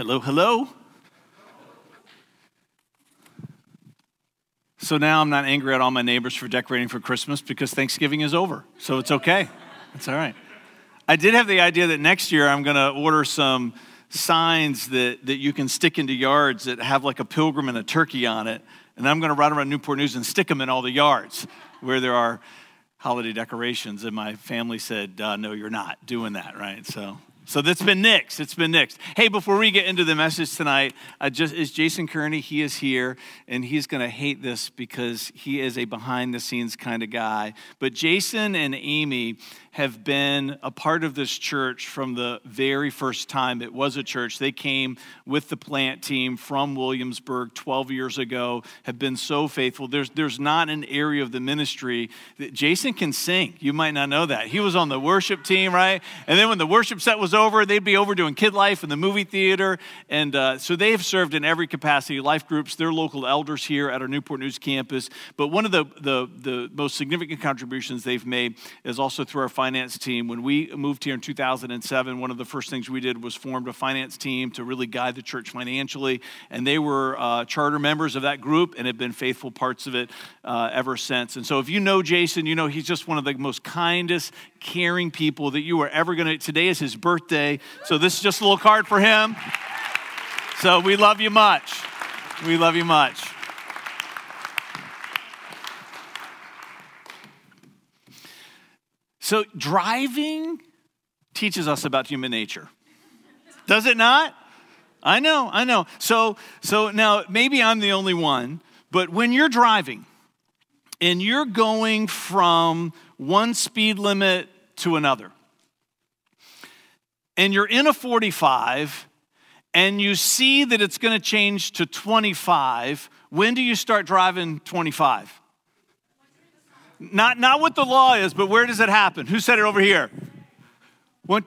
Hello, hello. So now I'm not angry at all my neighbors for decorating for Christmas because Thanksgiving is over. So it's okay. It's all right. I did have the idea that next year I'm going to order some signs that, that you can stick into yards that have like a pilgrim and a turkey on it. And I'm going to ride around Newport News and stick them in all the yards where there are holiday decorations. And my family said, uh, no, you're not doing that, right? So so that's been nixed. It's been nixed. Hey, before we get into the message tonight, uh, just is Jason Kearney. He is here, and he's going to hate this because he is a behind the scenes kind of guy. But Jason and Amy have been a part of this church from the very first time it was a church. They came with the plant team from Williamsburg 12 years ago, have been so faithful. There's, there's not an area of the ministry that Jason can sing. You might not know that. He was on the worship team, right? And then when the worship set was over, they'd be over doing kid life in the movie theater. And uh, so they have served in every capacity life groups, they're local elders here at our Newport News campus. But one of the, the, the most significant contributions they've made is also through our finance team. When we moved here in 2007, one of the first things we did was formed a finance team to really guide the church financially. And they were uh, charter members of that group and have been faithful parts of it uh, ever since. And so if you know Jason, you know he's just one of the most kindest, caring people that you are ever going to. Today is his birthday. So this is just a little card for him. So we love you much. We love you much. So, driving teaches us about human nature. Does it not? I know, I know. So, so now maybe I'm the only one, but when you're driving and you're going from one speed limit to another, and you're in a 45 and you see that it's going to change to 25, when do you start driving 25? Not, not what the law is, but where does it happen? Who said it over here? What,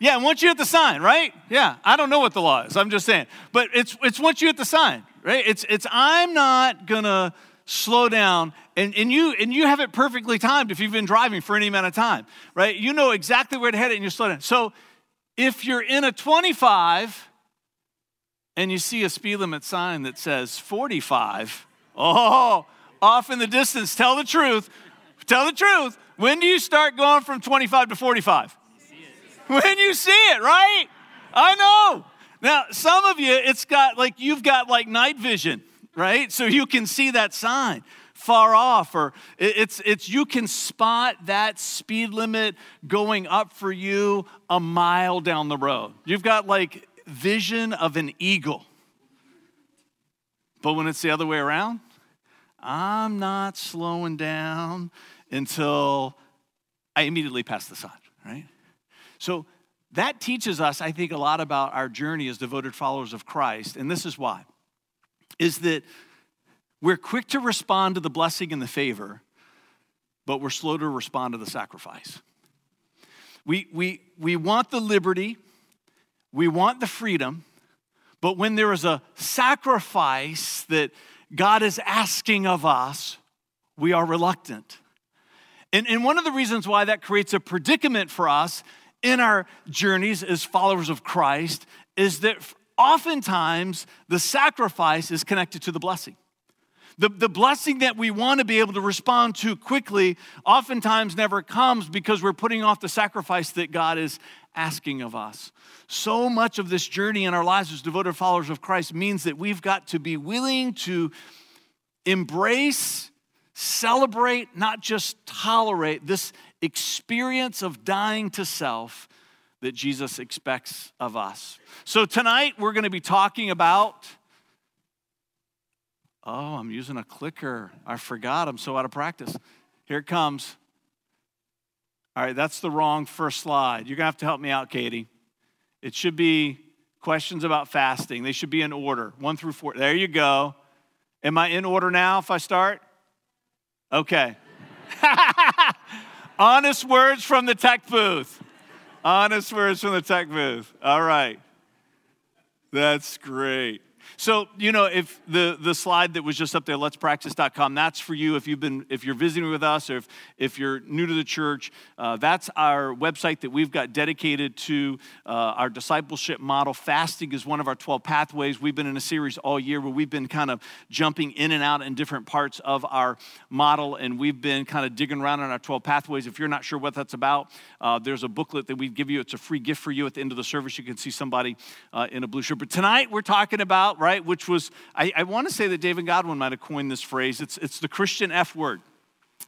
yeah, once you hit the sign, right? Yeah, I don't know what the law is. I'm just saying. But it's, it's once you hit the sign, right? It's, it's I'm not to slow down. And, and, you, and you have it perfectly timed if you've been driving for any amount of time, right? You know exactly where to head it and you slow down. So if you're in a 25 and you see a speed limit sign that says 45, oh, off in the distance, tell the truth. Tell the truth. When do you start going from 25 to 45? When you see it, right? I know. Now, some of you, it's got like you've got like night vision, right? So you can see that sign far off, or it's it's you can spot that speed limit going up for you a mile down the road. You've got like vision of an eagle. But when it's the other way around, I'm not slowing down until I immediately pass the sign, right? So that teaches us, I think, a lot about our journey as devoted followers of Christ. And this is why is that we're quick to respond to the blessing and the favor, but we're slow to respond to the sacrifice. We, we, we want the liberty, we want the freedom, but when there is a sacrifice that God is asking of us, we are reluctant. And, and one of the reasons why that creates a predicament for us in our journeys as followers of Christ is that oftentimes the sacrifice is connected to the blessing. The, the blessing that we want to be able to respond to quickly oftentimes never comes because we're putting off the sacrifice that God is asking of us. So much of this journey in our lives as devoted followers of Christ means that we've got to be willing to embrace, celebrate, not just tolerate this experience of dying to self that Jesus expects of us. So tonight we're going to be talking about. Oh, I'm using a clicker. I forgot. I'm so out of practice. Here it comes. All right, that's the wrong first slide. You're going to have to help me out, Katie. It should be questions about fasting. They should be in order, one through four. There you go. Am I in order now if I start? Okay. Honest words from the tech booth. Honest words from the tech booth. All right. That's great. So, you know, if the, the slide that was just up there, let'spractice.com, that's for you if you've been, if you're visiting with us or if, if you're new to the church. Uh, that's our website that we've got dedicated to uh, our discipleship model. Fasting is one of our 12 pathways. We've been in a series all year where we've been kind of jumping in and out in different parts of our model, and we've been kind of digging around in our 12 pathways. If you're not sure what that's about, uh, there's a booklet that we give you. It's a free gift for you at the end of the service. You can see somebody uh, in a blue shirt. But tonight we're talking about, right, which was, I, I want to say that David Godwin might have coined this phrase. It's, it's the Christian F word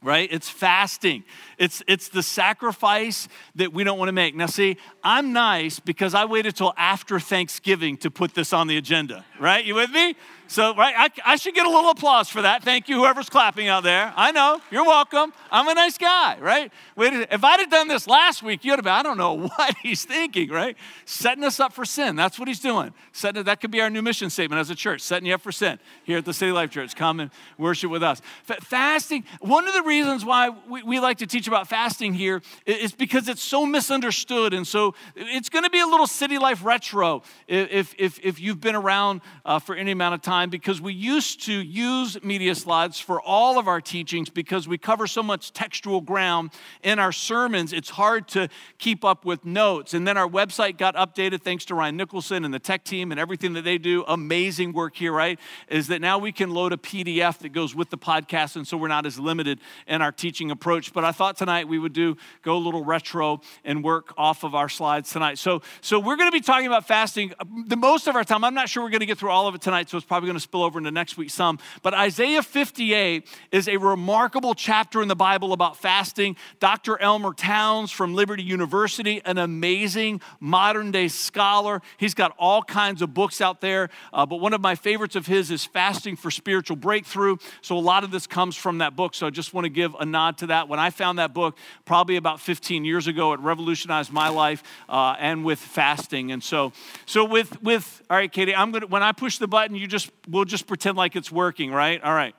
right? It's fasting. It's it's the sacrifice that we don't want to make. Now see i'm nice because i waited till after thanksgiving to put this on the agenda right? You with me so, right, I, I, should get a little applause for that. Thank you, whoever's clapping out there. I know, you're welcome. I'm a nice guy, right? If I'd have done this last week, you'd have been, I don't know what he's thinking, right? Setting us up for sin. That's what he's doing. Setting, that could be our new mission statement as a church, setting you up for sin here at the City Life Church. Come and worship with us. Fasting, one of the reasons why we, we like to teach about fasting here is because it's so misunderstood. And so it's going to be a little City Life retro if, if, if you've been around uh, for any amount of time time because we used to use media slides for all of our teachings because we cover so much textual ground in our sermons, it's hard to keep up with notes. And then our website got updated thanks to Ryan Nicholson and the tech team and everything that they do. Amazing work here, right? Is that now we can load a PDF that goes with the podcast, and so we're not as limited in our teaching approach. But I thought tonight we would do go a little retro and work off of our slides tonight. So, so we're going to be talking about fasting the most of our time. I'm not sure we're going to get through all of it tonight, so it's probably going to spill over into next week some. But Isaiah 58 is a remarkable chapter in the Bible about fasting. Dr. Elmer Towns from Liberty University, an amazing modern day scholar. He's got all kinds of books out there, uh, but one of my favorites of his is Fasting for Spiritual Breakthrough. So a lot of this comes from that book. So I just want to give a nod to that. When I found that book, probably about 15 years ago, it revolutionized my life uh, and with fasting. And so, so with with all right, Katie, I'm gonna when I push the button, you just we'll just pretend like it's working, right? All right.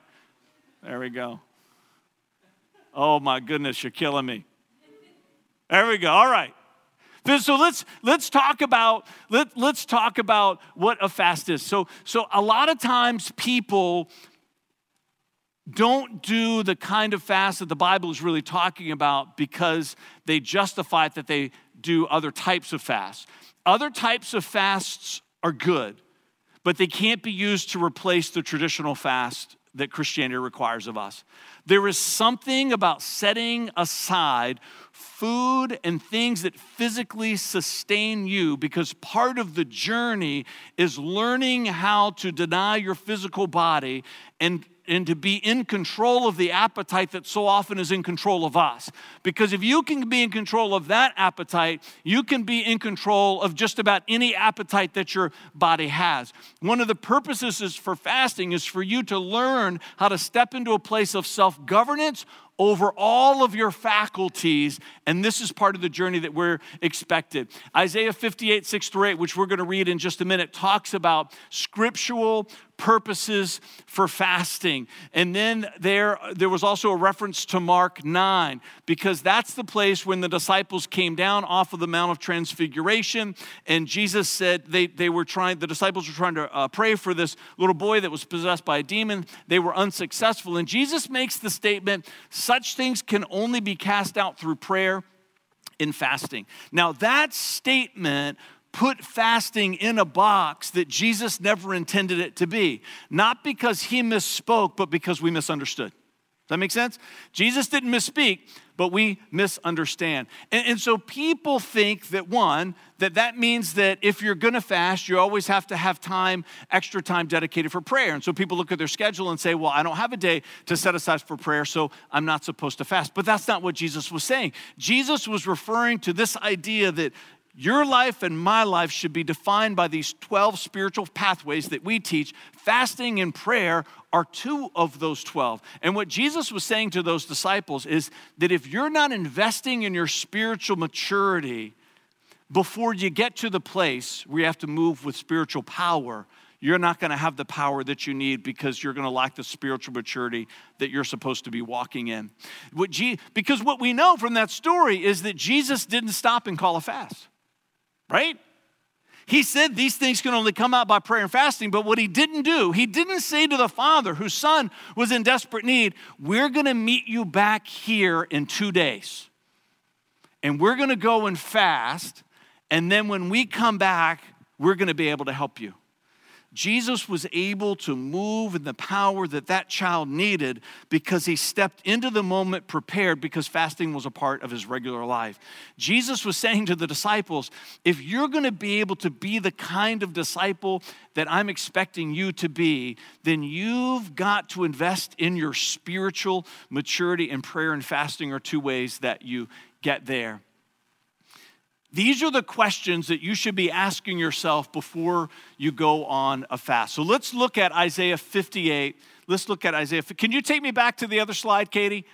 There we go. Oh my goodness, you're killing me. There we go. All right. So let's let's talk about let, let's talk about what a fast is. So so a lot of times people don't do the kind of fast that the Bible is really talking about because they justify it that they do other types of fasts. Other types of fasts are good but they can't be used to replace the traditional fast that Christianity requires of us. There is something about setting aside food and things that physically sustain you because part of the journey is learning how to deny your physical body and and to be in control of the appetite that so often is in control of us. Because if you can be in control of that appetite, you can be in control of just about any appetite that your body has. One of the purposes is for fasting is for you to learn how to step into a place of self governance over all of your faculties, and this is part of the journey that we're expected. Isaiah 58, 6 through 8, which we're going to read in just a minute, talks about scriptural purposes for fasting. And then there, there was also a reference to Mark 9, because that's the place when the disciples came down off of the Mount of Transfiguration, and Jesus said they, they were trying, the disciples were trying to uh, pray for this little boy that was possessed by a demon. They were unsuccessful. And Jesus makes the statement such things can only be cast out through prayer and fasting. Now, that statement put fasting in a box that Jesus never intended it to be. Not because he misspoke, but because we misunderstood. That make sense? Jesus didn't misspeak, but we misunderstand. And, and, so people think that one, that that means that if you're gonna fast, you always have to have time, extra time dedicated for prayer. And so people look at their schedule and say, well, I don't have a day to set aside for prayer, so I'm not supposed to fast. But that's not what Jesus was saying. Jesus was referring to this idea that your life and my life should be defined by these 12 spiritual pathways that we teach. Fasting and prayer are two of those 12. And what Jesus was saying to those disciples is that if you're not investing in your spiritual maturity before you get to the place where you have to move with spiritual power, you're not going to have the power that you need because you're going to lack the spiritual maturity that you're supposed to be walking in. What G- because what we know from that story is that Jesus didn't stop and call a fast right? He said these things can only come out by prayer and fasting, but what he didn't do, he didn't say to the father whose son was in desperate need, We're gonna meet you back here in two days. And we're gonna go and fast, and then when we come back, we're gonna be able to help you. Jesus was able to move in the power that that child needed because he stepped into the moment prepared because fasting was a part of his regular life. Jesus was saying to the disciples, if you're going to be able to be the kind of disciple that I'm expecting you to be, then you've got to invest in your spiritual maturity, and prayer and fasting are two ways that you get there. These are the questions that you should be asking yourself before you go on a fast. So let's look at Isaiah 58. Let's look at Isaiah. Can you take me back to the other slide, Katie?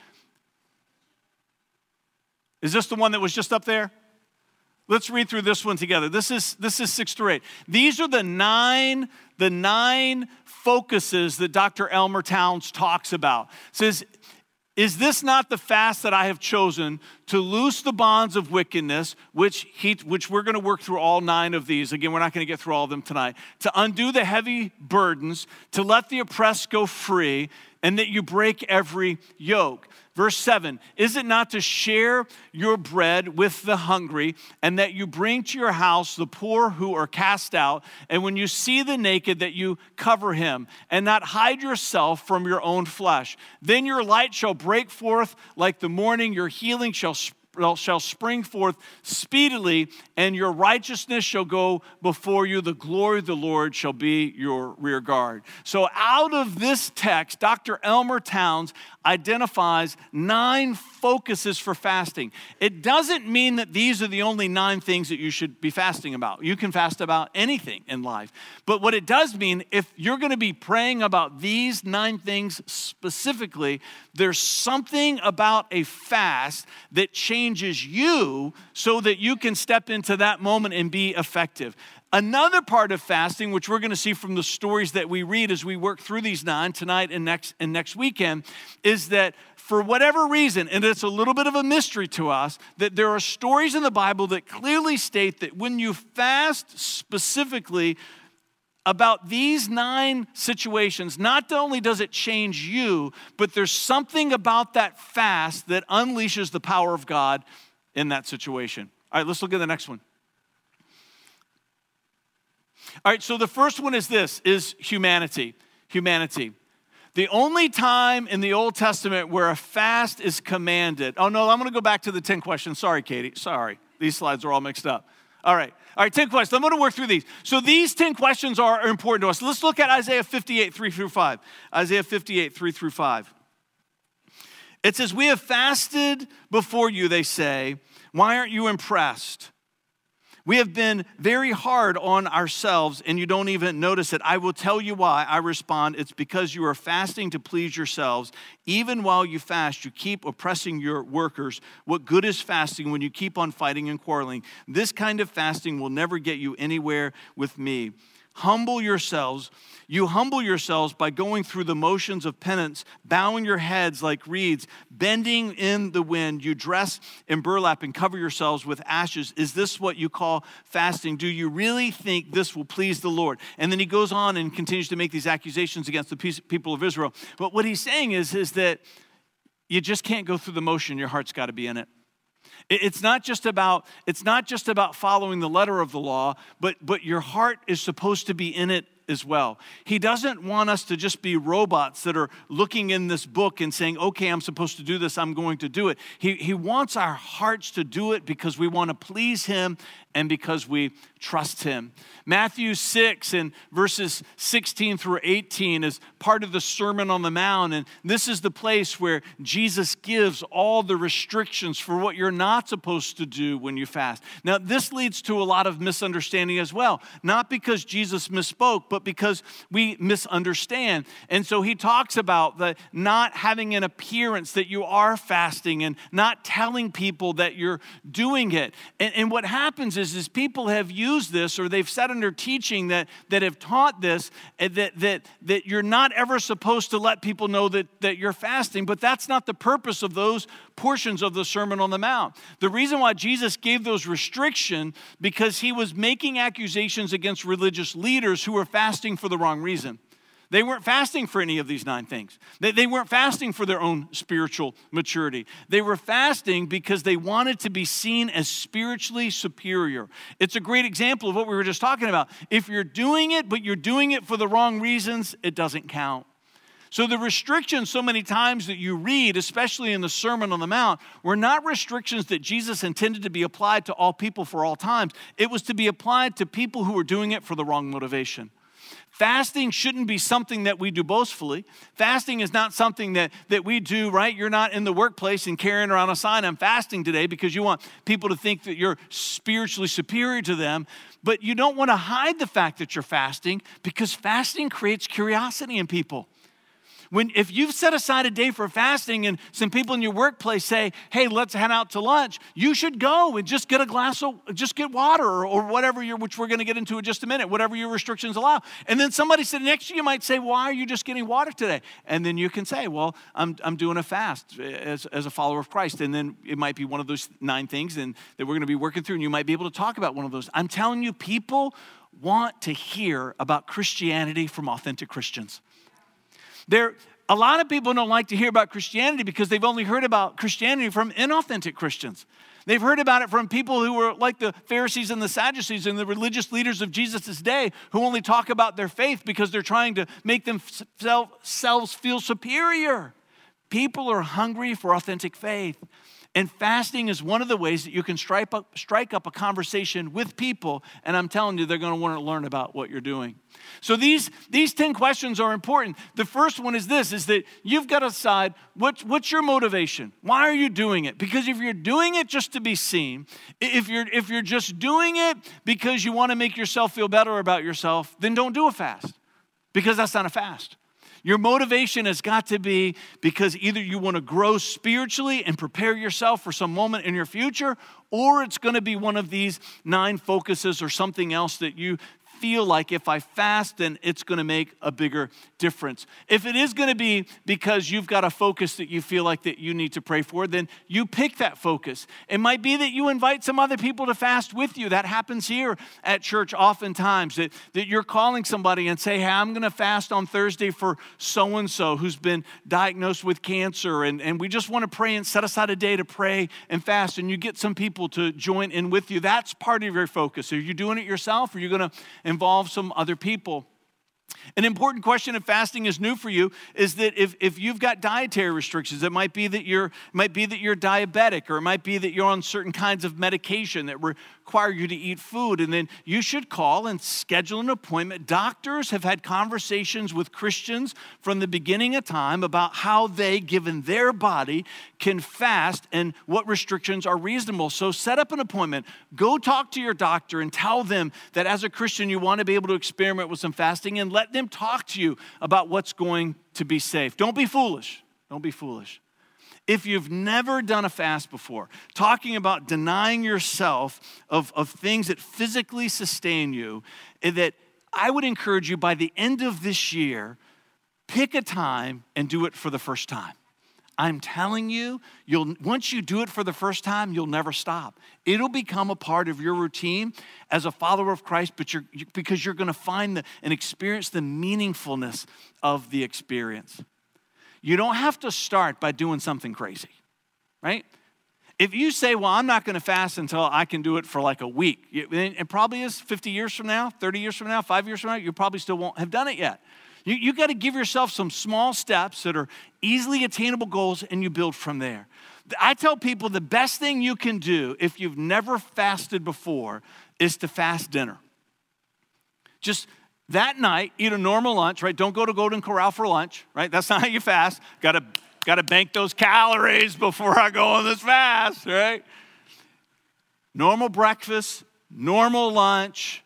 Is this the one that was just up there? Let's read through this one together. This is this is 6 through 8. These are the nine the nine focuses that Dr. Elmer Towns talks about. Says is this not the fast that I have chosen to loose the bonds of wickedness, which, he, which we're going to work through all nine of these? Again, we're not going to get through all of them tonight. To undo the heavy burdens, to let the oppressed go free, and that you break every yoke. Verse 7 Is it not to share your bread with the hungry, and that you bring to your house the poor who are cast out, and when you see the naked, that you cover him, and not hide yourself from your own flesh? Then your light shall break forth like the morning, your healing shall shall spring forth speedily, and your righteousness shall go before you. The glory of the Lord shall be your rear guard. So, out of this text, Dr. Elmer Towns identifies nine focuses for fasting. It doesn't mean that these are the only nine things that you should be fasting about. You can fast about anything in life. But what it does mean, if you're going to be praying about these nine things specifically, there's something about a fast that changes you so that you can step into that moment and be effective. Another part of fasting, which we're going to see from the stories that we read as we work through these nine tonight and next and next weekend, is that for whatever reason, and it's a little bit of a mystery to us, that there are stories in the Bible that clearly state that when you fast specifically about these nine situations, not only does it change you, but there's something about that fast that unleashes the power of God in that situation. All right, let's look at the next one. All right, so the first one is this is humanity. Humanity. The only time in the Old Testament where a fast is commanded. Oh no, I'm going to go back to the 10 questions. Sorry, Katie. Sorry. These slides are all mixed up. All right. All right, 10 questions. I'm going to work through these. So these 10 questions are important to us. Let's look at Isaiah 58, 3 through 5. Isaiah 58, 3 through 5. It says, We have fasted before you, they say. Why aren't you impressed? We have been very hard on ourselves and you don't even notice it. I will tell you why. I respond, it's because you are fasting to please yourselves. Even while you fast, you keep oppressing your workers. What good is fasting when you keep on fighting and quarreling? This kind of fasting will never get you anywhere with me. Humble yourselves. You humble yourselves by going through the motions of penance, bowing your heads like reeds, bending in the wind. You dress in burlap and cover yourselves with ashes. Is this what you call fasting? Do you really think this will please the Lord? And then he goes on and continues to make these accusations against the people of Israel. But what he's saying is, is that you just can't go through the motion. Your heart's got to be in it. It's not just about it's not just about following the letter of the law, but but your heart is supposed to be in it as well. He doesn't want us to just be robots that are looking in this book and saying, okay, I'm supposed to do this, I'm going to do it. He, he wants our hearts to do it because we want to please Him and because we trust him. Matthew 6 and verses 16 through 18 is part of the Sermon on the Mount. And this is the place where Jesus gives all the restrictions for what you're not supposed to do when you fast. Now, this leads to a lot of misunderstanding as well. Not because Jesus misspoke, but because we misunderstand. And so he talks about the not having an appearance that you are fasting and not telling people that you're doing it. And, and what happens is is, is people have used this or they've sat under teaching that, that have taught this, eh, that, that, that you're not ever supposed to let people know that, that you're fasting, but that's not the purpose of those portions of the Sermon on the Mount. The reason why Jesus gave those restrictions because he was making accusations against religious leaders who were fasting for the wrong reason. They weren't fasting for any of these nine things. They, they weren't fasting for their own spiritual maturity. They were fasting because they wanted to be seen as spiritually superior. It's a great example of what we were just talking about. If you're doing it, but you're doing it for the wrong reasons, it doesn't count. So, the restrictions, so many times that you read, especially in the Sermon on the Mount, were not restrictions that Jesus intended to be applied to all people for all times. It was to be applied to people who were doing it for the wrong motivation. Fasting shouldn't be something that we do boastfully. Fasting is not something that, that we do, right? You're not in the workplace and carrying around a sign, I'm fasting today, because you want people to think that you're spiritually superior to them. But you don't want to hide the fact that you're fasting because fasting creates curiosity in people. When, if you've set aside a day for fasting and some people in your workplace say, hey, let's head out to lunch, you should go and just get a glass of, just get water or, or whatever you're, which we're going to get into in just a minute, whatever your restrictions allow. And then somebody sitting next to you might say, why are you just getting water today? And then you can say, well, I'm, I'm doing a fast as, as a follower of Christ. And then it might be one of those nine things and that we're going to be working through, and you might be able to talk about one of those. I'm telling you, people want to hear about Christianity from authentic Christians. There, a lot of people don't like to hear about Christianity because they've only heard about Christianity from inauthentic Christians. They've heard about it from people who were like the Pharisees and the Sadducees and the religious leaders of Jesus' day who only talk about their faith because they're trying to make themselves feel superior. People are hungry for authentic faith. And fasting is one of the ways that you can strike up, strike up a conversation with people, and I'm telling you, they're going to want to learn about what you're doing. So these, these 10 questions are important. The first one is this, is that you've got to decide what, what's your motivation? Why are you doing it? Because if you're doing it just to be seen, if you're, if you're just doing it because you want to make yourself feel better about yourself, then don't do a fast because that's not a fast. Your motivation has got to be because either you want to grow spiritually and prepare yourself for some moment in your future, or it's going to be one of these nine focuses or something else that you feel like if I fast, then it's going to make a bigger difference. If it is going to be because you've got a focus that you feel like that you need to pray for, then you pick that focus. It might be that you invite some other people to fast with you. That happens here at church oftentimes, that, that you're calling somebody and say, hey, I'm going to fast on Thursday for so-and-so who's been diagnosed with cancer, and, and we just want to pray and set aside a day to pray and fast, and you get some people to join in with you. That's part of your focus. Are you doing it yourself? Are you going to involve some other people. An important question if fasting is new for you is that if, if you've got dietary restrictions, it might be that you're might be that you're diabetic, or it might be that you're on certain kinds of medication that require you to eat food, and then you should call and schedule an appointment. Doctors have had conversations with Christians from the beginning of time about how they, given their body, can fast and what restrictions are reasonable. So set up an appointment. Go talk to your doctor and tell them that as a Christian you want to be able to experiment with some fasting and let them talk to you about what's going to be safe. Don't be foolish. Don't be foolish. If you've never done a fast before, talking about denying yourself of, of things that physically sustain you, eh, that I would encourage you by the end of this year, pick a time and do it for the first time. I'm telling you, you'll once you do it for the first time, you'll never stop. It'll become a part of your routine as a follower of Christ, but you're, because you're going to find the, and experience the meaningfulness of the experience. You don't have to start by doing something crazy, right? If you say, Well, I'm not going to fast until I can do it for like a week, it probably is 50 years from now, 30 years from now, five years from now, you probably still won't have done it yet. You, you got to give yourself some small steps that are easily attainable goals and you build from there. I tell people the best thing you can do if you've never fasted before is to fast dinner. Just that night, eat a normal lunch, right? Don't go to Golden Corral for lunch, right? That's not how you fast. Got to got to bank those calories before I go on this fast, right? Normal breakfast, normal lunch,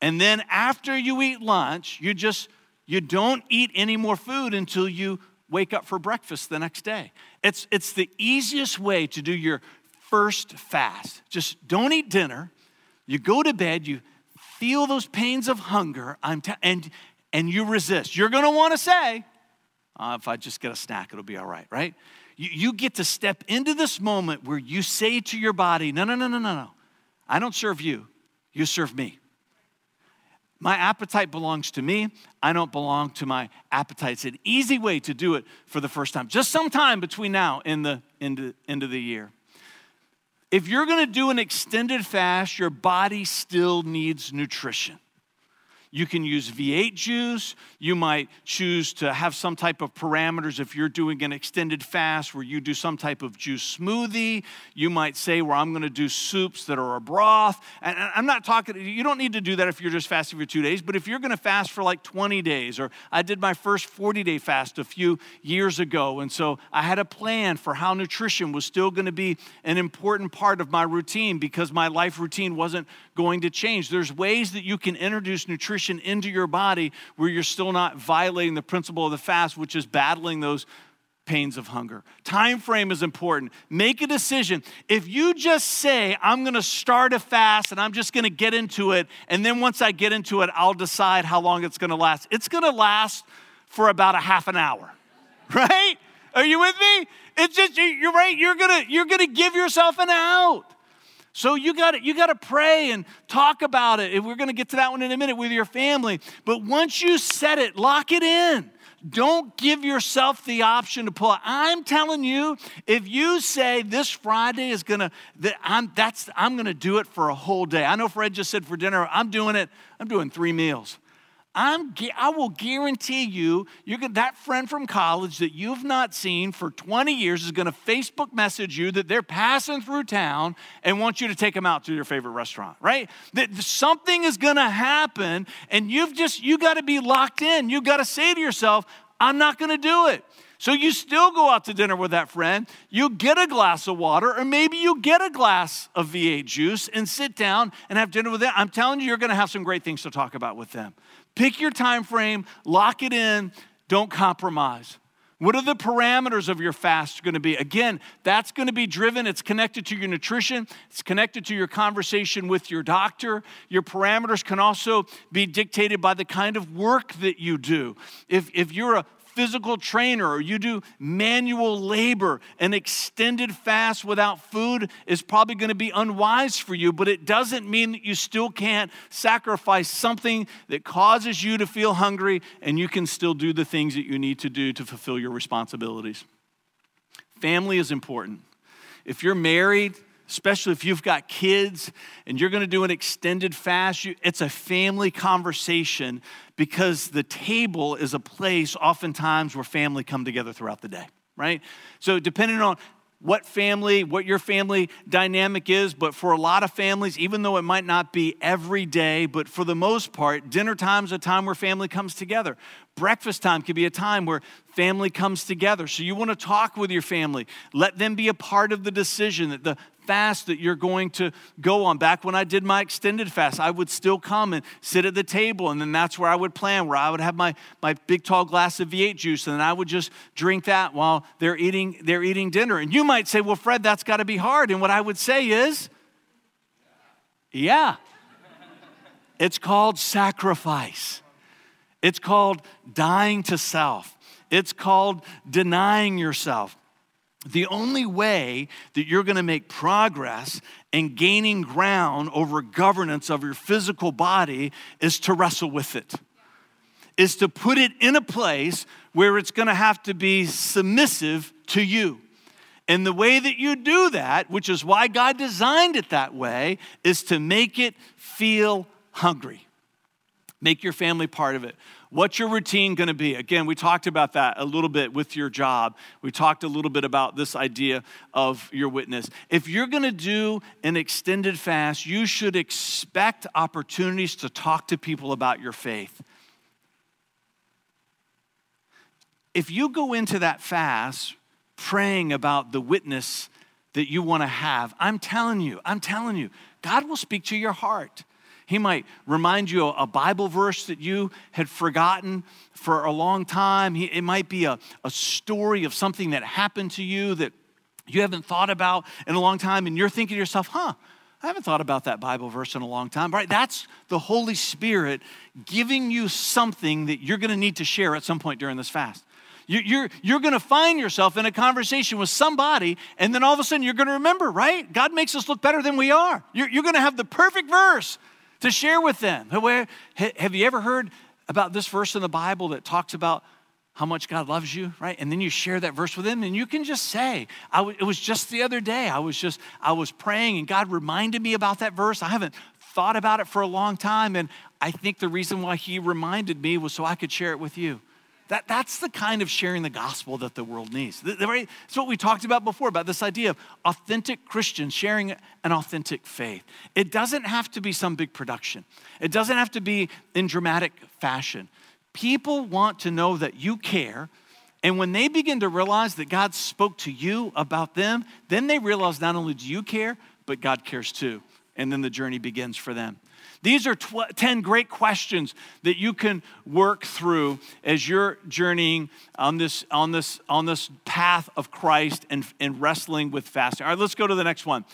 and then after you eat lunch, you just you don't eat any more food until you wake up for breakfast the next day. It's, it's the easiest way to do your first fast. Just don't eat dinner, You go to bed, you feel those pains of hunger, I'm t- and, and you resist. You're gonna wanna say, uh, if I just get a snack, it'll be all right, right? You, you get to step into this moment where you say to your body, no, no, no, no, no, no. I don't serve you, you serve me. My appetite belongs to me. I don't belong to my appetite. It's an easy way to do it for the first time. Just some time between now and the end, end of the year. If you're going to do an extended fast, your body still needs nutrition. You can use V8 juice. You might choose to have some type of parameters if you're doing an extended fast where you do some type of juice smoothie. You might say, well, I'm going to do soups that are a broth. And I'm not talking, you don't need to do that if you're just fasting for two days, but if you're going to fast for like 20 days, or I did my first 40 day fast a few years ago. And so I had a plan for how nutrition was still going to be an important part of my routine because my life routine wasn't going to change. There's ways that you can introduce nutrition into your body where you're still not violating the principle of the fast, which is battling those pains of hunger. Time frame is important. Make a decision. If you just say, I'm going to start a fast and I'm just going to get into it, and then once I get into it, I'll decide how long it's going to last. It's going to last for about a half an hour, right? Are you with me? It's just you're right. You're gonna you're gonna give yourself an out. So you got you got to pray and talk about it. We're going to get to that one in a minute with your family. But once you set it, lock it in. Don't give yourself the option to pull. Out. I'm telling you, if you say this Friday is gonna, that I'm that's I'm gonna do it for a whole day. I know Fred just said for dinner, I'm doing it. I'm doing three meals. I'm, I will guarantee you, gonna, that friend from college that you've not seen for 20 years is going to Facebook message you that they're passing through town and want you to take them out to your favorite restaurant, right? That something is going to happen, and you've just you got to be locked in. You got to say to yourself, "I'm not going to do it." So you still go out to dinner with that friend, you get a glass of water, or maybe you get a glass of V8 juice and sit down and have dinner with them. I'm telling you, you're going to have some great things to talk about with them. Pick your time frame, lock it in, don't compromise. What are the parameters of your fast going to be? Again, that's going to be driven. It's connected to your nutrition, it's connected to your conversation with your doctor. Your parameters can also be dictated by the kind of work that you do. If, if you're a physical trainer or you do manual labor, an extended fast without food is probably going to be unwise for you, but it doesn't mean that you still can't sacrifice something that causes you to feel hungry and you can still do the things that you need to do to fulfill your responsibilities. Family is important. If you're married, especially if you've got kids and you're going to do an extended fast, you, it's a family conversation because the table is a place oftentimes where family come together throughout the day, right? So, depending on what family, what your family dynamic is, but for a lot of families, even though it might not be every day, but for the most part, dinner time is a time where family comes together. Breakfast time can be a time where family comes together. So you want to talk with your family. Let them be a part of the decision that the fast that you're going to go on. Back when I did my extended fast, I would still come and sit at the table, and then that's where I would plan, where I would have my, my big tall glass of V8 juice, and then I would just drink that while they're eating, they're eating dinner. And you might say, Well, Fred, that's got to be hard. And what I would say is, Yeah. It's called sacrifice. It's called dying to self. It's called denying yourself. The only way that you're going to make progress and gaining ground over governance of your physical body is to wrestle with it, is to put it in a place where it's going to have to be submissive to you. And the way that you do that, which is why God designed it that way, is to make it feel hungry. Make your family part of it. What's your routine going to be? Again, we talked about that a little bit with your job. We talked a little bit about this idea of your witness. If you're going to do an extended fast, you should expect opportunities to talk to people about your faith. If you go into that fast praying about the witness that you want to have, I'm telling you, I'm telling you, God will speak to your heart. He might remind you a Bible verse that you had forgotten for a long time. It might be a, a story of something that happened to you that you haven't thought about in a long time, and you're thinking to yourself, huh, I haven't thought about that Bible verse in a long time, right? That's the Holy Spirit giving you something that you're going to need to share at some point during this fast. You're, you're going to find yourself in a conversation with somebody, and then all of a sudden you're going to remember, right? God makes us look better than we are. You're, you're going to have the perfect verse to share with them. Have you ever heard about this verse in the Bible that talks about how much God loves you, right? And then you share that verse with them, and you can just say, it was just the other day. I was just, I was praying, and God reminded me about that verse. I haven't thought about it for a long time, and I think the reason why he reminded me was so I could share it with you. That, that's the kind of sharing the gospel that the world needs. It's what we talked about before about this idea of authentic Christians sharing an authentic faith. It doesn't have to be some big production, it doesn't have to be in dramatic fashion. People want to know that you care. And when they begin to realize that God spoke to you about them, then they realize not only do you care, but God cares too. And then the journey begins for them. These are tw- 10 great questions that you can work through as you're journeying on this, on this, on this path of Christ and, and wrestling with fasting. All right, let's go to the next one.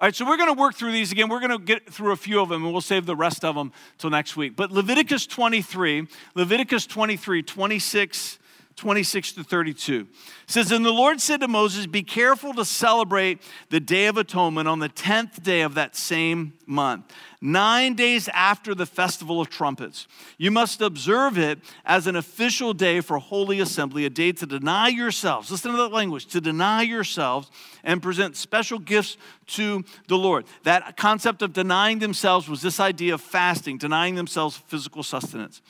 All right, so we're going to work through these again. We're going to get through a few of them and we'll save the rest of them till next week. But Leviticus 23, Leviticus 23, 26 26 to 32 says and the lord said to moses be careful to celebrate the day of atonement on the 10th day of that same month nine days after the festival of trumpets. You must observe it as an official day for holy assembly a day to deny yourselves listen to that language to deny yourselves and present special gifts to the lord. That concept of denying themselves was this idea of fasting denying themselves physical sustenance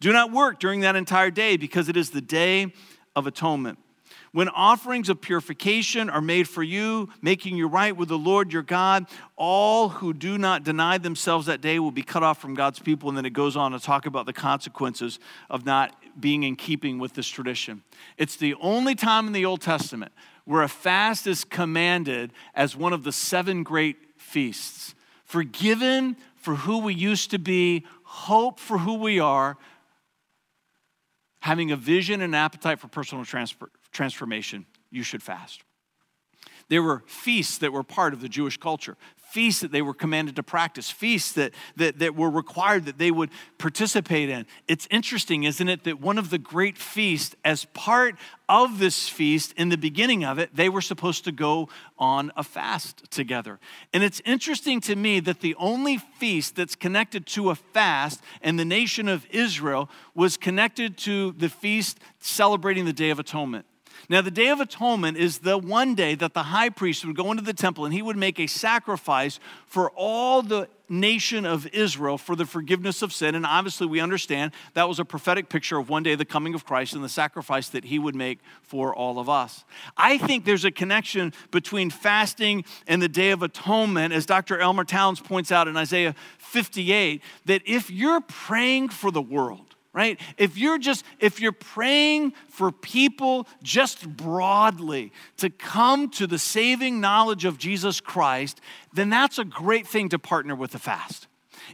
do not work during that entire day because it is the day of atonement. When offerings of purification are made for you, making you right with the Lord your God, all who do not deny themselves that day will be cut off from God's people. And then it goes on to talk about the consequences of not being in keeping with this tradition. It's the only time in the Old Testament where a fast is commanded as one of the seven great feasts. Forgiven for who we used to be, hope for who we are, having a vision and appetite for personal transfer, transformation, you should fast. There were feasts that were part of the Jewish culture, feasts that they were commanded to practice, feasts that, that, that were required that they would participate in. It's interesting, isn't it, that one of the great feasts, as part of this feast, in the beginning of it, they were supposed to go on a fast together. And it's interesting to me that the only feast that's connected to a fast in the nation of Israel was connected to the feast celebrating the Day of Atonement. Now, the Day of Atonement is the one day that the high priest would go into the temple and he would make a sacrifice for all the nation of Israel for the forgiveness of sin. And obviously, we understand that was a prophetic picture of one day the coming of Christ and the sacrifice that he would make for all of us. I think there's a connection between fasting and the Day of Atonement, as Dr. Elmer Towns points out in Isaiah 58, that if you're praying for the world, right? If you're just, if you're praying for people just broadly to come to the saving knowledge of Jesus Christ, then that's a great thing to partner with the fast.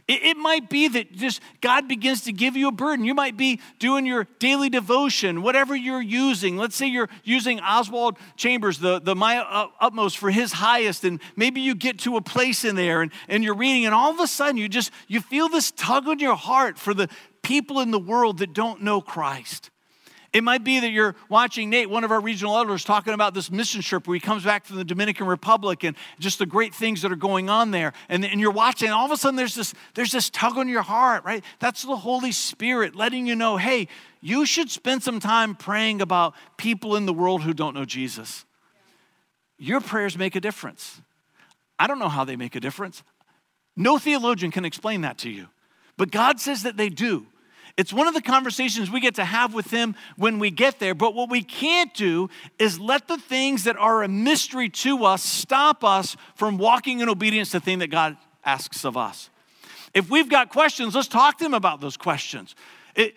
It, it, might be that just God begins to give you a burden. You might be doing your daily devotion, whatever you're using. Let's say you're using Oswald Chambers, the, the My Utmost for his highest, and maybe you get to a place in there and, and you're reading, and all of a sudden you just you feel this tug on your heart for the people in the world that don't know Christ. It might be that you're watching Nate, one of our regional elders, talking about this mission trip where he comes back from the Dominican Republic and just the great things that are going on there. And, and you're watching, and all of a sudden there's this, there's this tug on your heart, right? That's the Holy Spirit letting you know, hey, you should spend some time praying about people in the world who don't know Jesus. Your prayers make a difference. I don't know how they make a difference. No theologian can explain that to you. But God says that they do. It's one of the conversations we get to have with Him when we get there. But what we can't do is let the things that are a mystery to us stop us from walking in obedience to the thing that God asks of us. If we've got questions, let's talk to Him about those questions. It,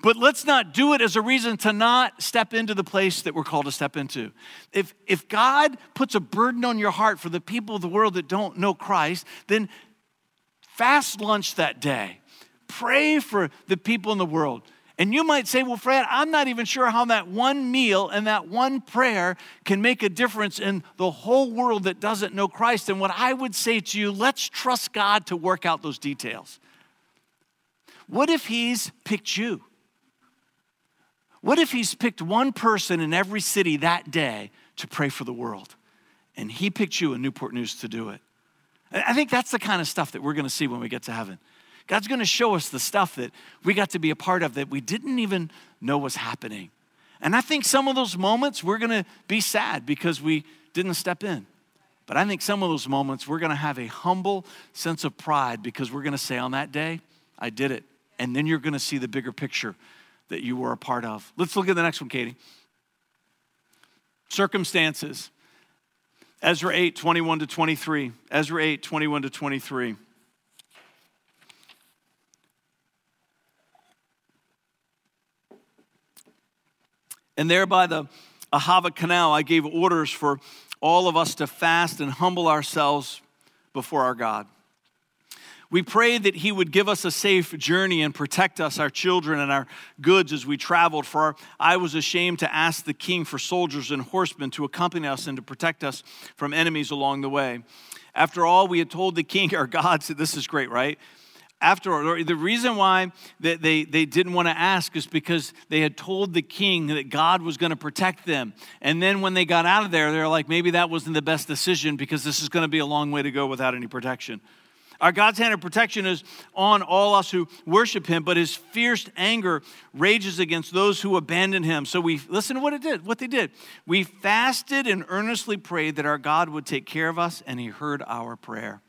but let's not do it as a reason to not step into the place that we're called to step into. If, if God puts a burden on your heart for the people of the world that don't know Christ, then fast lunch that day Pray for the people in the world. And you might say, Well, Fred, I'm not even sure how that one meal and that one prayer can make a difference in the whole world that doesn't know Christ. And what I would say to you, let's trust God to work out those details. What if He's picked you? What if He's picked one person in every city that day to pray for the world? And He picked you in Newport News to do it. I think that's the kind of stuff that we're going to see when we get to heaven. God's going to show us the stuff that we got to be a part of that we didn't even know was happening. And I think some of those moments we're going to be sad because we didn't step in. But I think some of those moments we're going to have a humble sense of pride because we're going to say, on that day, I did it. And then you're going to see the bigger picture that you were a part of. Let's look at the next one, Katie. Circumstances. Ezra 8, 21 to 23. Ezra 8, 21 to 23. And there by the Ahava Canal, I gave orders for all of us to fast and humble ourselves before our God. We prayed that He would give us a safe journey and protect us, our children, and our goods as we traveled. For I was ashamed to ask the king for soldiers and horsemen to accompany us and to protect us from enemies along the way. After all, we had told the king, our God, said, This is great, right? After all, the reason why they, they, they didn't want to ask is because they had told the king that god was going to protect them and then when they got out of there they're like maybe that wasn't the best decision because this is going to be a long way to go without any protection our God's hand of protection is on all us who worship him, but his fierce anger rages against those who abandon him. So we listen to what it did, what they did. We fasted and earnestly prayed that our God would take care of us, and he heard our prayer.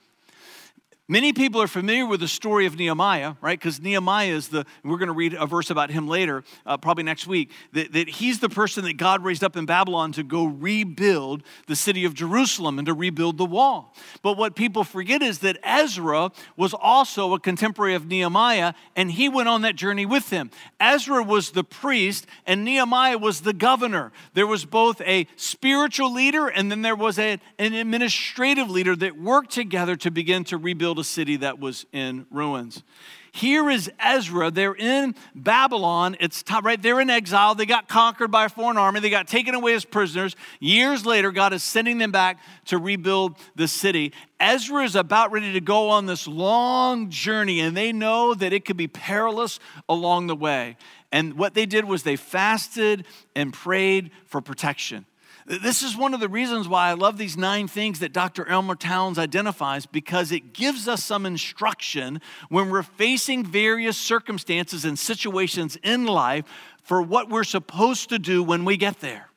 Many people are familiar with the story of Nehemiah, right? Because Nehemiah is the, we're going to read a verse about him later, uh, probably next week, that, that he's the person that God raised up in Babylon to go rebuild the city of Jerusalem and to rebuild the wall. But what people forget is that Ezra was also a contemporary of Nehemiah, and he went on that journey with him. Ezra was the priest, and Nehemiah was the governor. There was both a spiritual leader and then there was a, an administrative leader that worked together to begin to rebuild a city that was in ruins. Here is Ezra. They're in Babylon. It's t- right. They're in exile. They got conquered by a foreign army. They got taken away as prisoners. Years later, God is sending them back to rebuild the city. Ezra is about ready to go on this long journey, and they know that it could be perilous along the way. And what they did was they fasted and prayed for protection. This is one of the reasons why I love these nine things that Dr. Elmer Towns identifies because it gives us some instruction when we're facing various circumstances and situations in life for what we're supposed to do when we get there.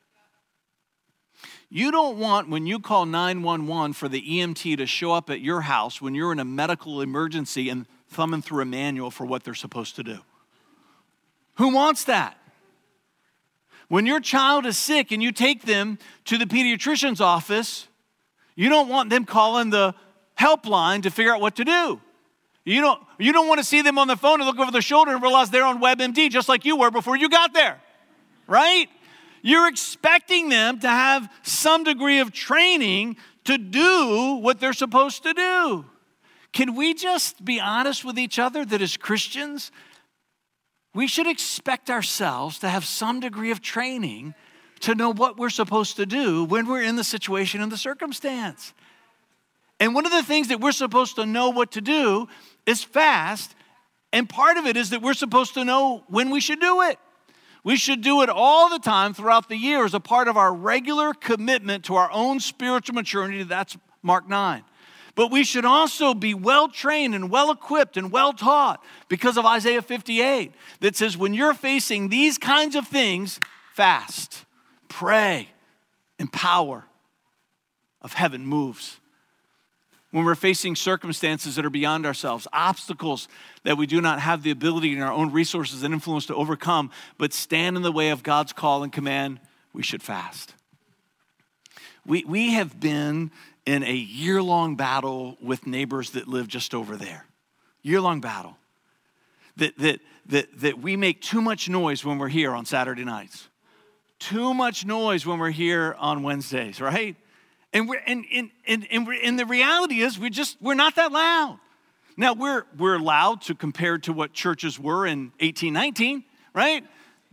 You don't want, when you call 911 for the EMT to show up at your house when you're in a medical emergency and thumbing through a manual for what they're supposed to do. Who wants that? When your child is sick and you take them to the pediatrician's office, you don't want them calling the helpline to figure out what to do. You don't, you don't want to see them on the phone and look over their shoulder and realize they're on WebMD just like you were before you got there, right? You're expecting them to have some degree of training to do what they're supposed to do. Can we just be honest with each other that as Christians, we should expect ourselves to have some degree of training to know what we're supposed to do when we're in the situation and the circumstance. And one of the things that we're supposed to know what to do is fast. And part of it is that we're supposed to know when we should do it. We should do it all the time throughout the year as a part of our regular commitment to our own spiritual maturity. That's Mark 9. But we should also be well trained and well equipped and well taught because of Isaiah 58 that says, when you're facing these kinds of things, fast, pray, and power of heaven moves. When we're facing circumstances that are beyond ourselves, obstacles that we do not have the ability in our own resources and influence to overcome, but stand in the way of God's call and command, we should fast. We, we have been in a year long battle with neighbors that live just over there. Year long battle. That, that, that, that we make too much noise when we're here on Saturday nights, too much noise when we're here on Wednesdays, right? And, we're, and, and, and, and, we're, and the reality is, we just, we're not that loud. Now, we're, we're loud to compare to what churches were in 1819, right?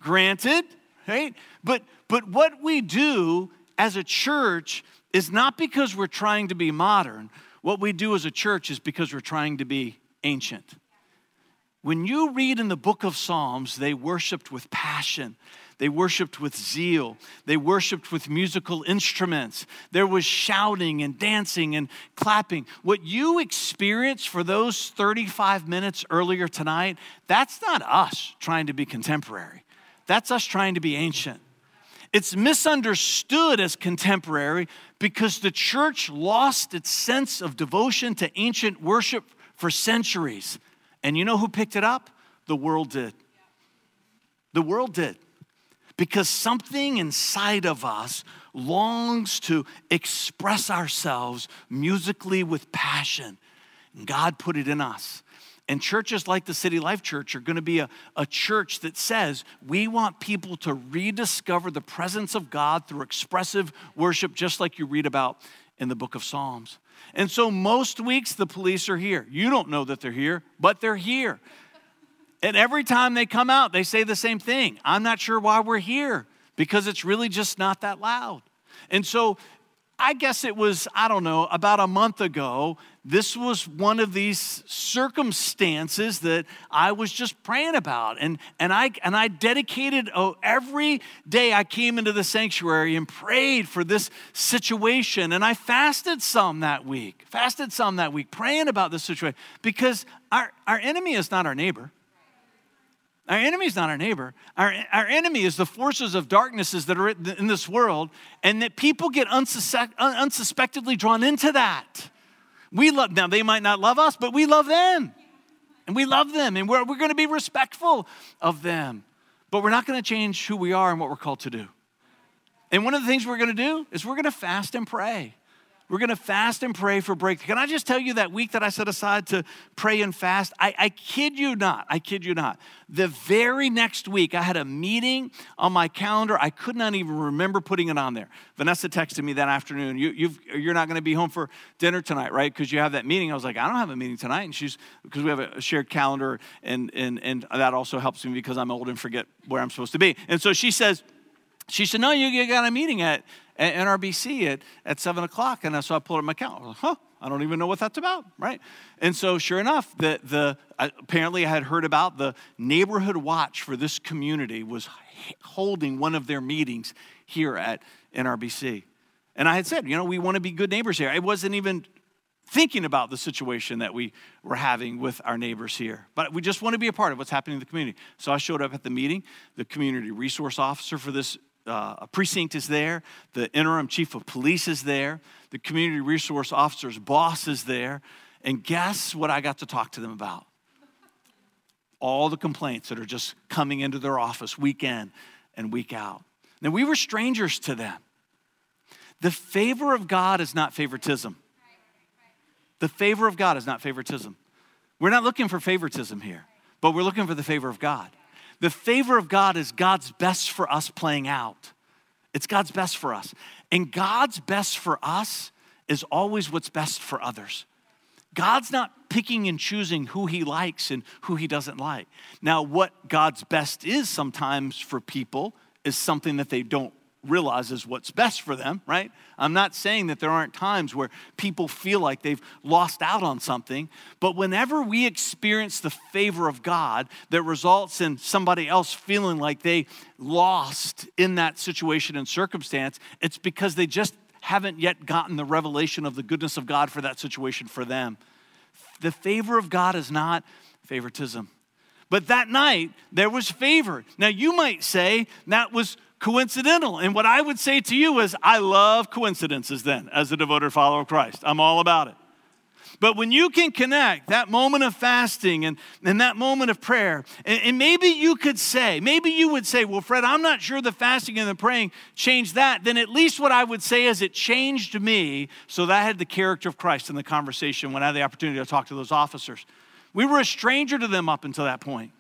Granted, right? But but what we do as a church is not because we're trying to be modern. What we do as a church is because we're trying to be ancient. When you read in the book of Psalms, they worshiped with passion. They worshiped with zeal. They worshiped with musical instruments. There was shouting and dancing and clapping. What you experienced for those 35 minutes earlier tonight, that's not us trying to be contemporary. That's us trying to be ancient. It's misunderstood as contemporary because the church lost its sense of devotion to ancient worship for centuries. And you know who picked it up? The world did. The world did because something inside of us longs to express ourselves musically with passion. And God put it in us. And churches like the City Life Church are going to be a, a church that says we want people to rediscover the presence of God through expressive worship, just like you read about in the book of Psalms. And so most weeks the police are here. You don't know that they're here, but they're here. And every time they come out, they say the same thing I'm not sure why we're here because it's really just not that loud. And so I guess it was, I don't know, about a month ago, this was one of these circumstances that I was just praying about. And, and, I, and I dedicated oh, every day I came into the sanctuary and prayed for this situation. And I fasted some that week, fasted some that week, praying about this situation because our, our enemy is not our neighbor. Our enemy is not our neighbor. Our, our enemy is the forces of darknesses that are in this world, and that people get unsuspect, unsuspectedly drawn into that. We love now, they might not love us, but we love them. And we love them, and we're, we're going to be respectful of them. But we're not going to change who we are and what we're called to do. And one of the things we're going to do is we're going to fast and pray. We're going to fast and pray for breakthrough. Can I just tell you that week that I set aside to pray and fast? I, I kid you not. I kid you not. The very next week, I had a meeting on my calendar. I could not even remember putting it on there. Vanessa texted me that afternoon. You, you're not going to be home for dinner tonight, right? Because you have that meeting. I was like, I don't have a meeting tonight. And she's, because we have a shared calendar, and, and, and that also helps me because I'm old and forget where I'm supposed to be. And so she says, she said, No, you got a meeting at, at NRBC at, at 7 o'clock. And so I pulled up my calendar. Like, huh, I don't even know what that's about, right? And so, sure enough, the, the, apparently I had heard about the neighborhood watch for this community was holding one of their meetings here at NRBC. And I had said, you know, we want to be good neighbors here. I wasn't even thinking about the situation that we were having with our neighbors here. But we just want to be a part of what's happening in the community. So I showed up at the meeting. The community resource officer for this uh, precinct is there, the interim chief of police is there, the community resource officer's boss is there. And guess what I got to talk to them about? All the complaints that are just coming into their office week in and week out. Now, we were strangers to them. The favor of God is not favoritism. The favor of God is not favoritism. We're not looking for favoritism here, but we're looking for the favor of God. The favor of God is God's best for us playing out. It's God's best for us. And God's best for us is always what's best for others. God's not picking and choosing who he likes and who he doesn't like. Now, what God's best is sometimes for people is something that they don't realizes what's best for them, right? I'm not saying that there aren't times where people feel like they've lost out on something, but whenever we experience the favor of God that results in somebody else feeling like they lost in that situation and circumstance, it's because they just haven't yet gotten the revelation of the goodness of God for that situation for them. The favor of God is not favoritism. But that night, there was favor. Now, you might say that was coincidental. And what I would say to you is, I love coincidences then as a devoted follower of Christ. I'm all about it. But when you can connect that moment of fasting and, and that moment of prayer, and, and, maybe you could say, maybe you would say, well, Fred, I'm not sure the fasting and the praying changed that. Then at least what I would say is it changed me so that I had the character of Christ in the conversation when I had the opportunity to talk to those officers. We were a stranger to them up until that point.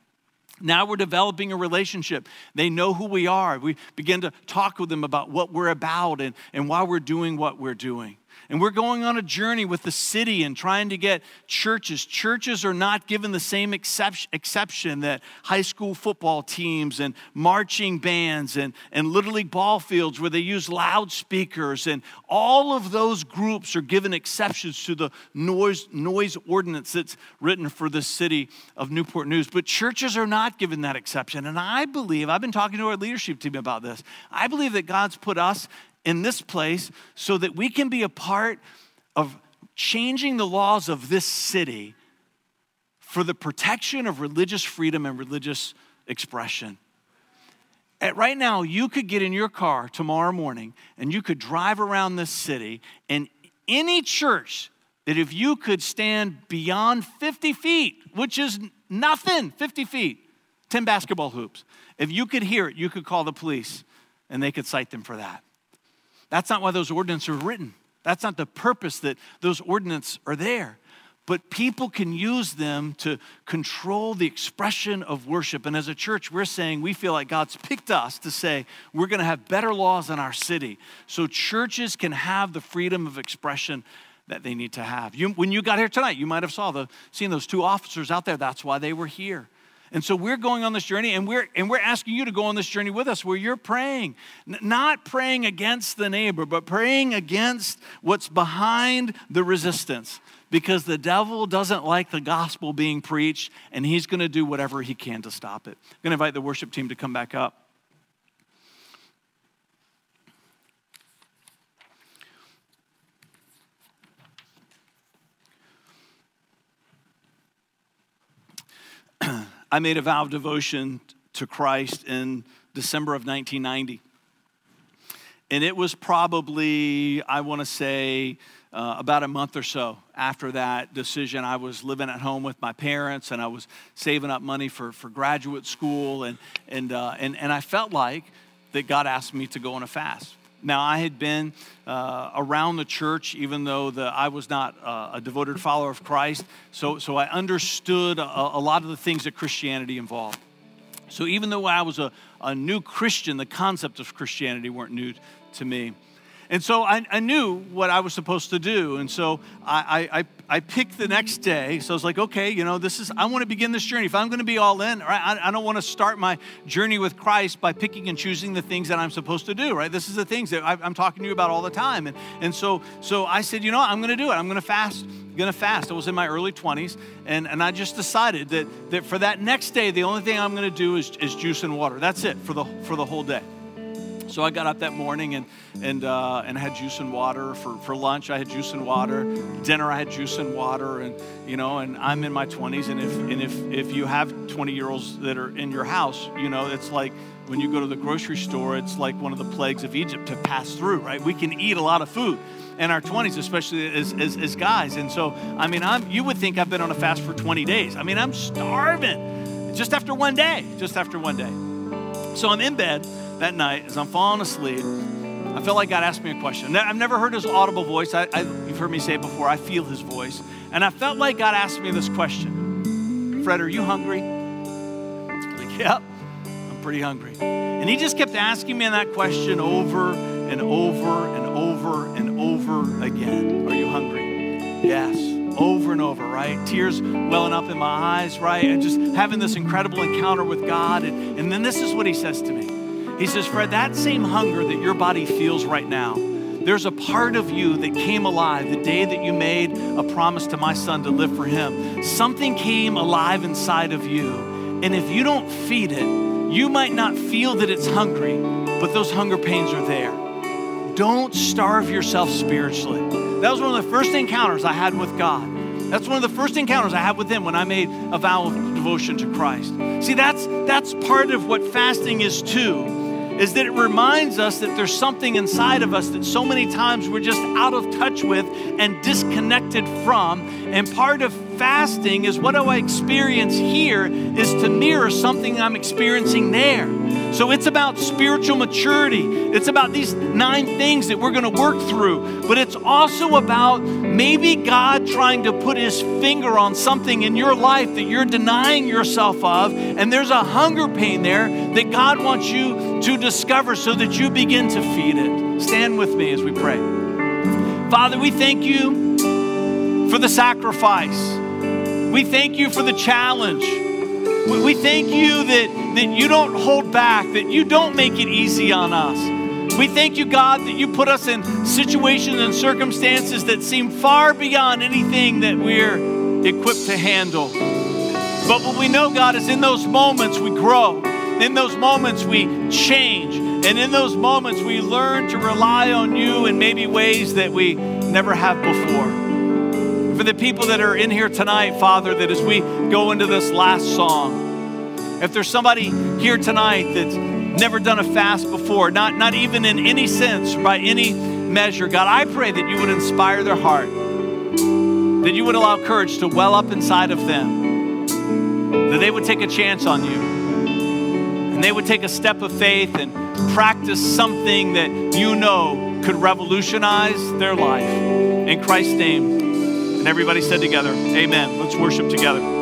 Now we're developing a relationship. They know who we are. We begin to talk with them about what we're about and, and why we're doing what we're doing. And we're going on a journey with the city and trying to get churches. Churches are not given the same exception that high school football teams and marching bands and, and Little League ball fields where they use loudspeakers. And all of those groups are given exceptions to the noise, noise ordinance that's written for the city of Newport News. But churches are not given that exception. And I believe, I've been talking to our leadership team about this, I believe that God's put us in this place so that we can be a part of changing the laws of this city for the protection of religious freedom and religious expression. At right now, you could get in your car tomorrow morning and you could drive around this city, and any church that if you could stand beyond 50 feet, which is nothing, 50 feet, 10 basketball hoops, if you could hear it, you could call the police and they could cite them for that. That's not why those ordinances are written. That's not the purpose that those ordinances are there. But people can use them to control the expression of worship. And as a church, we're saying we feel like God's picked us to say we're going to have better laws in our city so churches can have the freedom of expression that they need to have. You, when you got here tonight, you might have saw the, seen those two officers out there. That's why they were here. And so we're going on this journey and we're, and we're asking you to go on this journey with us where you're praying, N- not praying against the neighbor, but praying against what's behind the resistance because the devil doesn't like the gospel being preached and he's going to do whatever he can to stop it. I'm going to invite the worship team to come back up. I made a vow of devotion to Christ in December of 1990. And it was probably, I want to say, uh, about a month or so after that decision. I was living at home with my parents and I was saving up money for, for graduate school. And, and, uh, and, and I felt like that God asked me to go on a fast. Now, I had been uh, around the church, even though the, I was not uh, a devoted follower of Christ. So, so I understood a, a, lot of the things that Christianity involved. So, even though I was a, a new Christian, the concept of Christianity weren't new to me. And so I, I, knew what I was supposed to do. And so I, I, I picked the next day. So I was like, okay, you know, this is, I want to begin this journey. If I'm going to be all in, right, I, I don't want to start my journey with Christ by picking and choosing the things that I'm supposed to do, right? This is the things that I, am talking to you about all the time. And, and so, so I said, you know, I'm going to do it. I'm going to fast. Going to fast. I was in my early 20s. And, and I just decided that, that for that next day, the only thing I'm going to do is, is juice and water. That's it for the, for the whole day. So I got up that morning and and uh, and had juice and water for, for lunch. I had juice and water. Dinner I had juice and water, and you know, and I'm in my 20s. And if and if if you have 20 year olds that are in your house, you know, it's like when you go to the grocery store, it's like one of the plagues of Egypt to pass through. Right? We can eat a lot of food in our 20s, especially as, as, as guys. And so, I mean, I'm you would think I've been on a fast for 20 days. I mean, I'm starving just after one day. Just after one day. So I'm in bed that night as I'm falling asleep. I felt like God asked me a question. I've never heard his audible voice. I, I, you've heard me say it before. I feel his voice. And I felt like God asked me this question Fred, are you hungry? Like, yep, I'm pretty hungry. And he just kept asking me that question over and over and over and over again. Are you hungry? Yes over and over, right? Tears welling up in my eyes, right? And just having this incredible encounter with God. And, and then this is what he says to me he says, Fred, that same hunger that your body feels right now, there's a part of you that came alive the day that you made a promise to my son to live for him. Something came alive inside of you. And if you don't feed it, you might not feel that it's hungry, but those hunger pains are there. Don't starve yourself spiritually. That was one of the first encounters I had with God. That's one of the first encounters I had with him when I made a vow of devotion to Christ. See, that's that's part of what fasting is too is that it reminds us that there's something inside of us that so many times we're just out of touch with and disconnected from. And part of fasting is what do I experience here is to mirror something I'm experiencing there. So it's about spiritual maturity. It's about these nine things that we're going to work through. But it's also about maybe God trying to put his finger on something in your life that you're denying yourself of. And there's a hunger pain there that God wants you to discover so that you begin to feed it. Stand with me as we pray. Father, we thank you for the sacrifice. We thank you for the challenge. We thank you that, that you don't hold back, that you don't make it easy on us. We thank you, God, that you put us in situations and circumstances that seem far beyond anything that we're equipped to handle. But what we know, God, is in those moments we grow. In those moments we change. And in those moments we learn to rely on you in maybe ways that we never have before for the people that are in here tonight, Father, that as we go into this last song, if there's somebody here tonight that's never done a fast before, not, not even in any sense by any measure, God, I pray that you would inspire their heart, that you would allow courage to well up inside of them, that they would take a chance on you, and they would take a step of faith and practice something that you know could revolutionize their life. In Christ's name, and everybody said together, Amen. Let's worship together.